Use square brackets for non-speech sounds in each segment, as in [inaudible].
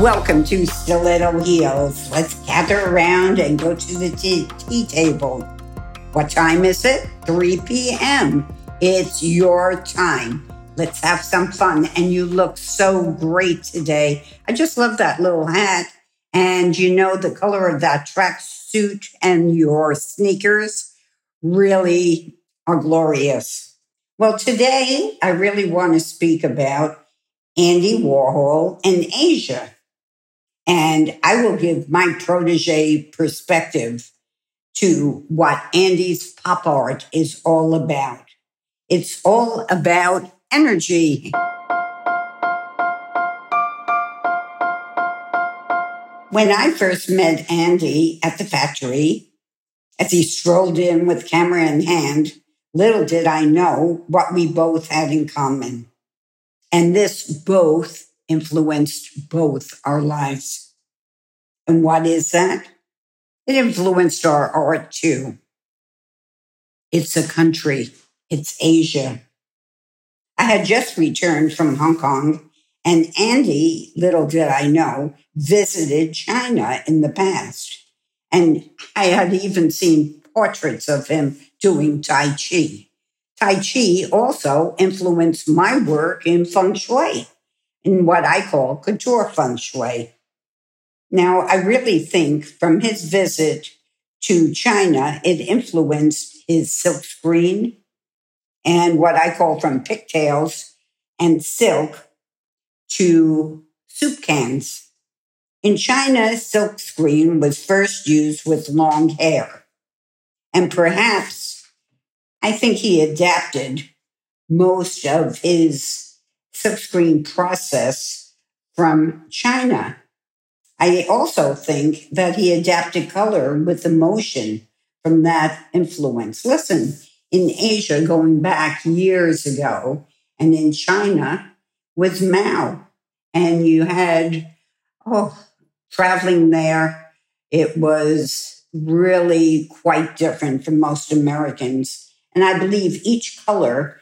Welcome to Stiletto Heels. Let's gather around and go to the tea, tea table. What time is it? 3 p.m. It's your time. Let's have some fun. And you look so great today. I just love that little hat. And you know, the color of that track suit and your sneakers really are glorious. Well, today I really want to speak about Andy Warhol and Asia. And I will give my protege perspective to what Andy's pop art is all about. It's all about energy. When I first met Andy at the factory, as he strolled in with camera in hand, little did I know what we both had in common. And this both influenced both our lives. And what is that? It influenced our art too. It's a country. It's Asia. I had just returned from Hong Kong and Andy, little did I know, visited China in the past. And I had even seen portraits of him doing Tai Chi. Tai Chi also influenced my work in feng shui, in what I call couture feng shui. Now, I really think from his visit to China, it influenced his silkscreen and what I call from pigtails and silk to soup cans. In China, silkscreen was first used with long hair. And perhaps I think he adapted most of his silkscreen process from China. I also think that he adapted color with emotion from that influence. Listen, in Asia, going back years ago, and in China was Mao. And you had, oh, traveling there, it was really quite different from most Americans and I believe each color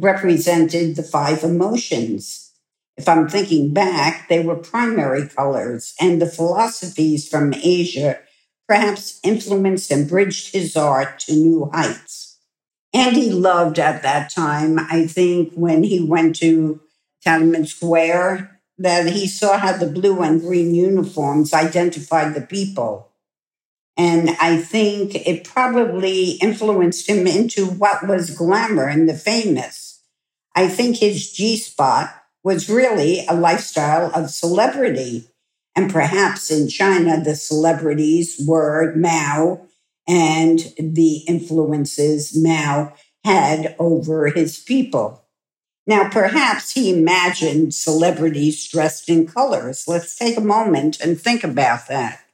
represented the five emotions. If I'm thinking back, they were primary colors, and the philosophies from Asia perhaps influenced and bridged his art to new heights. And he loved at that time, I think, when he went to Tiananmen Square, that he saw how the blue and green uniforms identified the people. And I think it probably influenced him into what was glamour and the famous. I think his G spot was really a lifestyle of celebrity. And perhaps in China, the celebrities were Mao and the influences Mao had over his people. Now, perhaps he imagined celebrities dressed in colors. Let's take a moment and think about that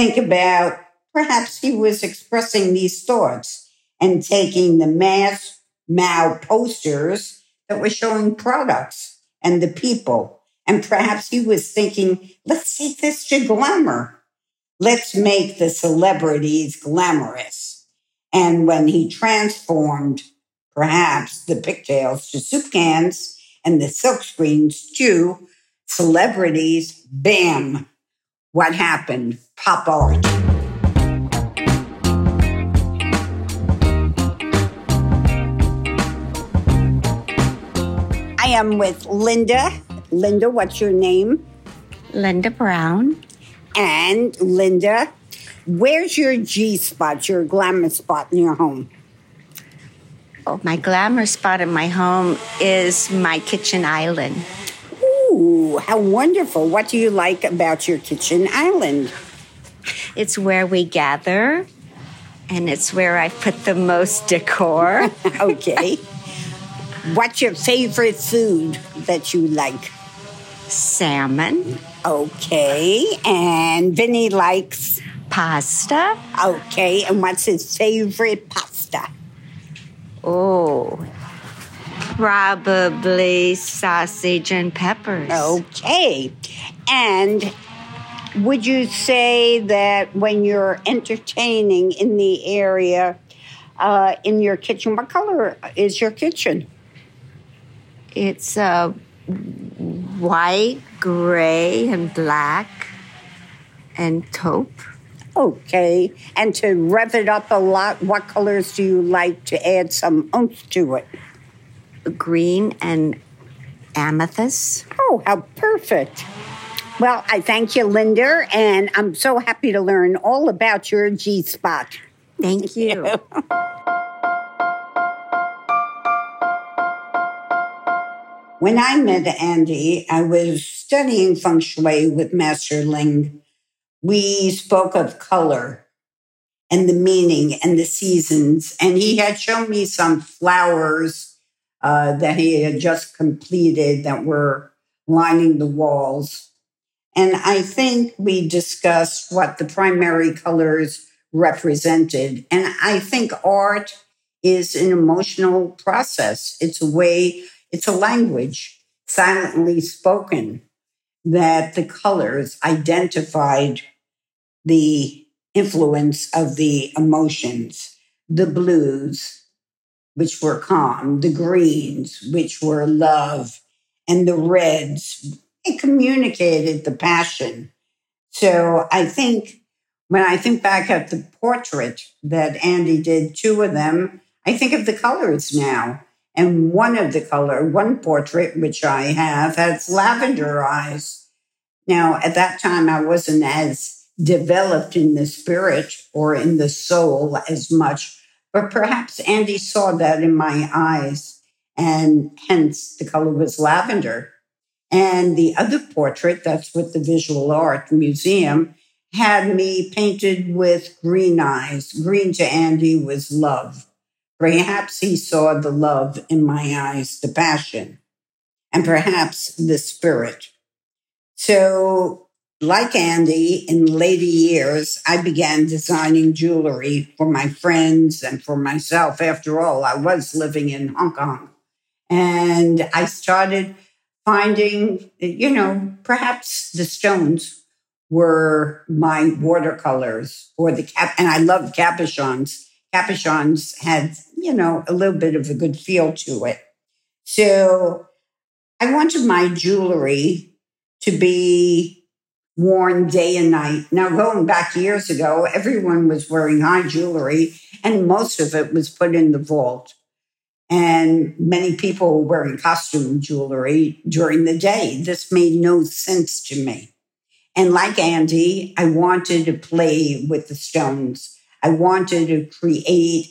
think about perhaps he was expressing these thoughts and taking the mass Mao posters that were showing products and the people. And perhaps he was thinking, let's take this to glamour. Let's make the celebrities glamorous. And when he transformed perhaps the pigtails to soup cans and the silkscreens to celebrities, bam, what happened? Pop art. Am with Linda. Linda, what's your name? Linda Brown. And Linda, where's your G spot, your glamour spot in your home? Oh, my glamour spot in my home is my kitchen island. Ooh, how wonderful. What do you like about your kitchen island? It's where we gather, and it's where I put the most decor. [laughs] okay. [laughs] What's your favorite food that you like? Salmon. Okay. And Vinny likes? Pasta. Okay. And what's his favorite pasta? Oh, Probably sausage and peppers. Okay. And would you say that when you're entertaining in the area, uh, in your kitchen, what color is your kitchen? It's uh, white, gray, and black, and taupe. Okay. And to rev it up a lot, what colors do you like to add some oomph to it? Green and amethyst. Oh, how perfect. Well, I thank you, Linda, and I'm so happy to learn all about your G spot. Thank you. [laughs] when I met Andy, I was studying feng shui with Master Ling. We spoke of color and the meaning and the seasons, and he had shown me some flowers uh, that he had just completed that were lining the walls. And I think we discussed what the primary colors represented. And I think art is an emotional process. It's a way, it's a language silently spoken that the colors identified the influence of the emotions, the blues, which were calm, the greens, which were love, and the reds. It communicated the passion. So I think when I think back at the portrait that Andy did, two of them, I think of the colors now. And one of the color, one portrait, which I have, has lavender eyes. Now, at that time, I wasn't as developed in the spirit or in the soul as much but perhaps Andy saw that in my eyes, and hence the color was lavender. And the other portrait, that's with the Visual Art Museum, had me painted with green eyes. Green to Andy was love. Perhaps he saw the love in my eyes, the passion, and perhaps the spirit. So like Andy, in later years, I began designing jewelry for my friends and for myself. After all, I was living in Hong Kong. And I started finding, you know, perhaps the stones were my watercolors or the cap. And I loved cabochons. Cabochons had, you know, a little bit of a good feel to it. So I wanted my jewelry to be worn day and night. Now, going back years ago, everyone was wearing high jewelry, and most of it was put in the vault. And many people were wearing costume jewelry during the day. This made no sense to me. And like Andy, I wanted to play with the stones. I wanted to create,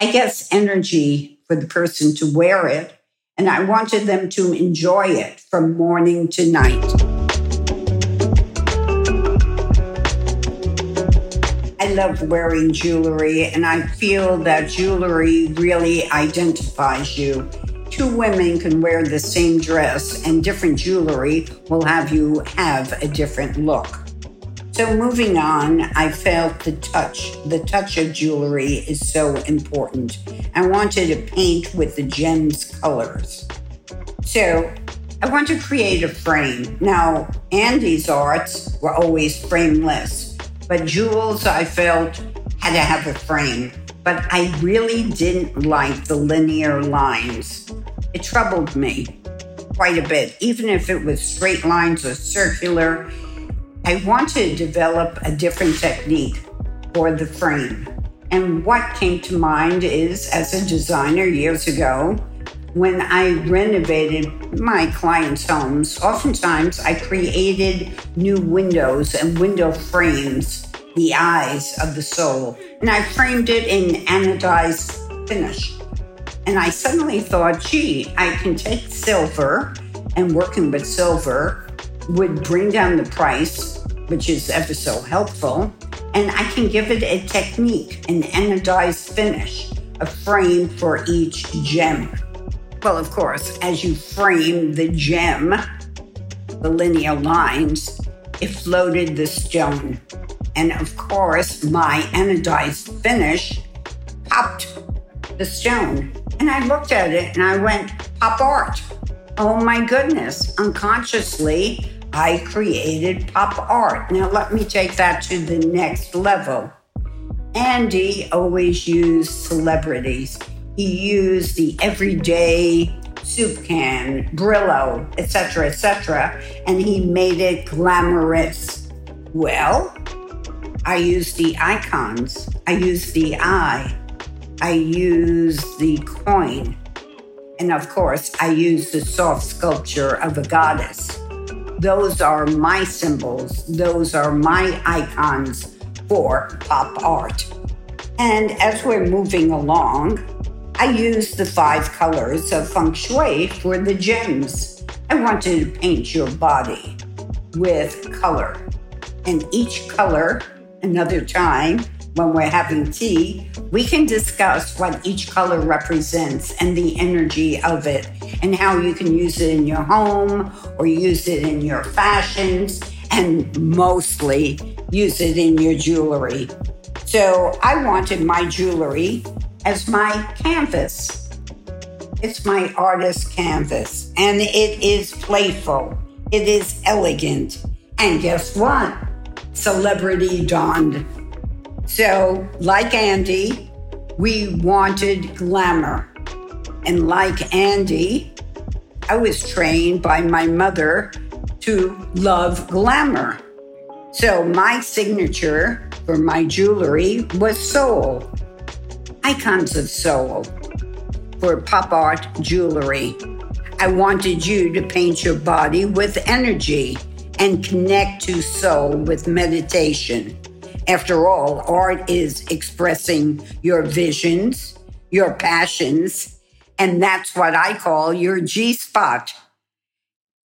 I guess, energy for the person to wear it. And I wanted them to enjoy it from morning to night. I love wearing jewelry, and I feel that jewelry really identifies you. Two women can wear the same dress, and different jewelry will have you have a different look. So, moving on, I felt the touch. The touch of jewelry is so important. I wanted to paint with the gems colors. So, I want to create a frame. Now, Andy's arts were always frameless. But jewels, I felt, had to have a frame. But I really didn't like the linear lines. It troubled me quite a bit, even if it was straight lines or circular. I wanted to develop a different technique for the frame. And what came to mind is, as a designer years ago, when I renovated my clients' homes, oftentimes I created new windows and window frames, the eyes of the soul, and I framed it in anodized finish. And I suddenly thought, gee, I can take silver, and working with silver would bring down the price, which is ever so helpful, and I can give it a technique, an anodized finish, a frame for each gem. Well, of course, as you frame the gem, the linear lines, it floated the stone. And of course, my anodized finish popped the stone. And I looked at it and I went, pop art. Oh my goodness. Unconsciously, I created pop art. Now, let me take that to the next level. Andy always used celebrities he used the everyday soup can, Brillo, etc., etc., and he made it glamorous. Well, I use the icons, I use the eye, I use the coin, and of course, I use the soft sculpture of a goddess. Those are my symbols, those are my icons for pop art. And as we're moving along, I use the five colors of feng shui for the gems. I wanted to paint your body with color. And each color, another time, when we're having tea, we can discuss what each color represents and the energy of it, and how you can use it in your home or use it in your fashions, and mostly use it in your jewelry. So I wanted my jewelry as my canvas. It's my artist canvas, and it is playful, it is elegant, and guess what? Celebrity dawned. So, like Andy, we wanted glamour. And like Andy, I was trained by my mother to love glamour. So, my signature for my jewelry was soul, icons of soul for pop art jewelry. I wanted you to paint your body with energy and connect to soul with meditation. After all, art is expressing your visions, your passions, and that's what I call your G spot.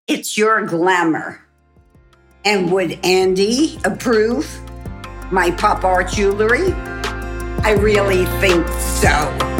It's your glamour. And would Andy approve my pop art jewelry? I really think so.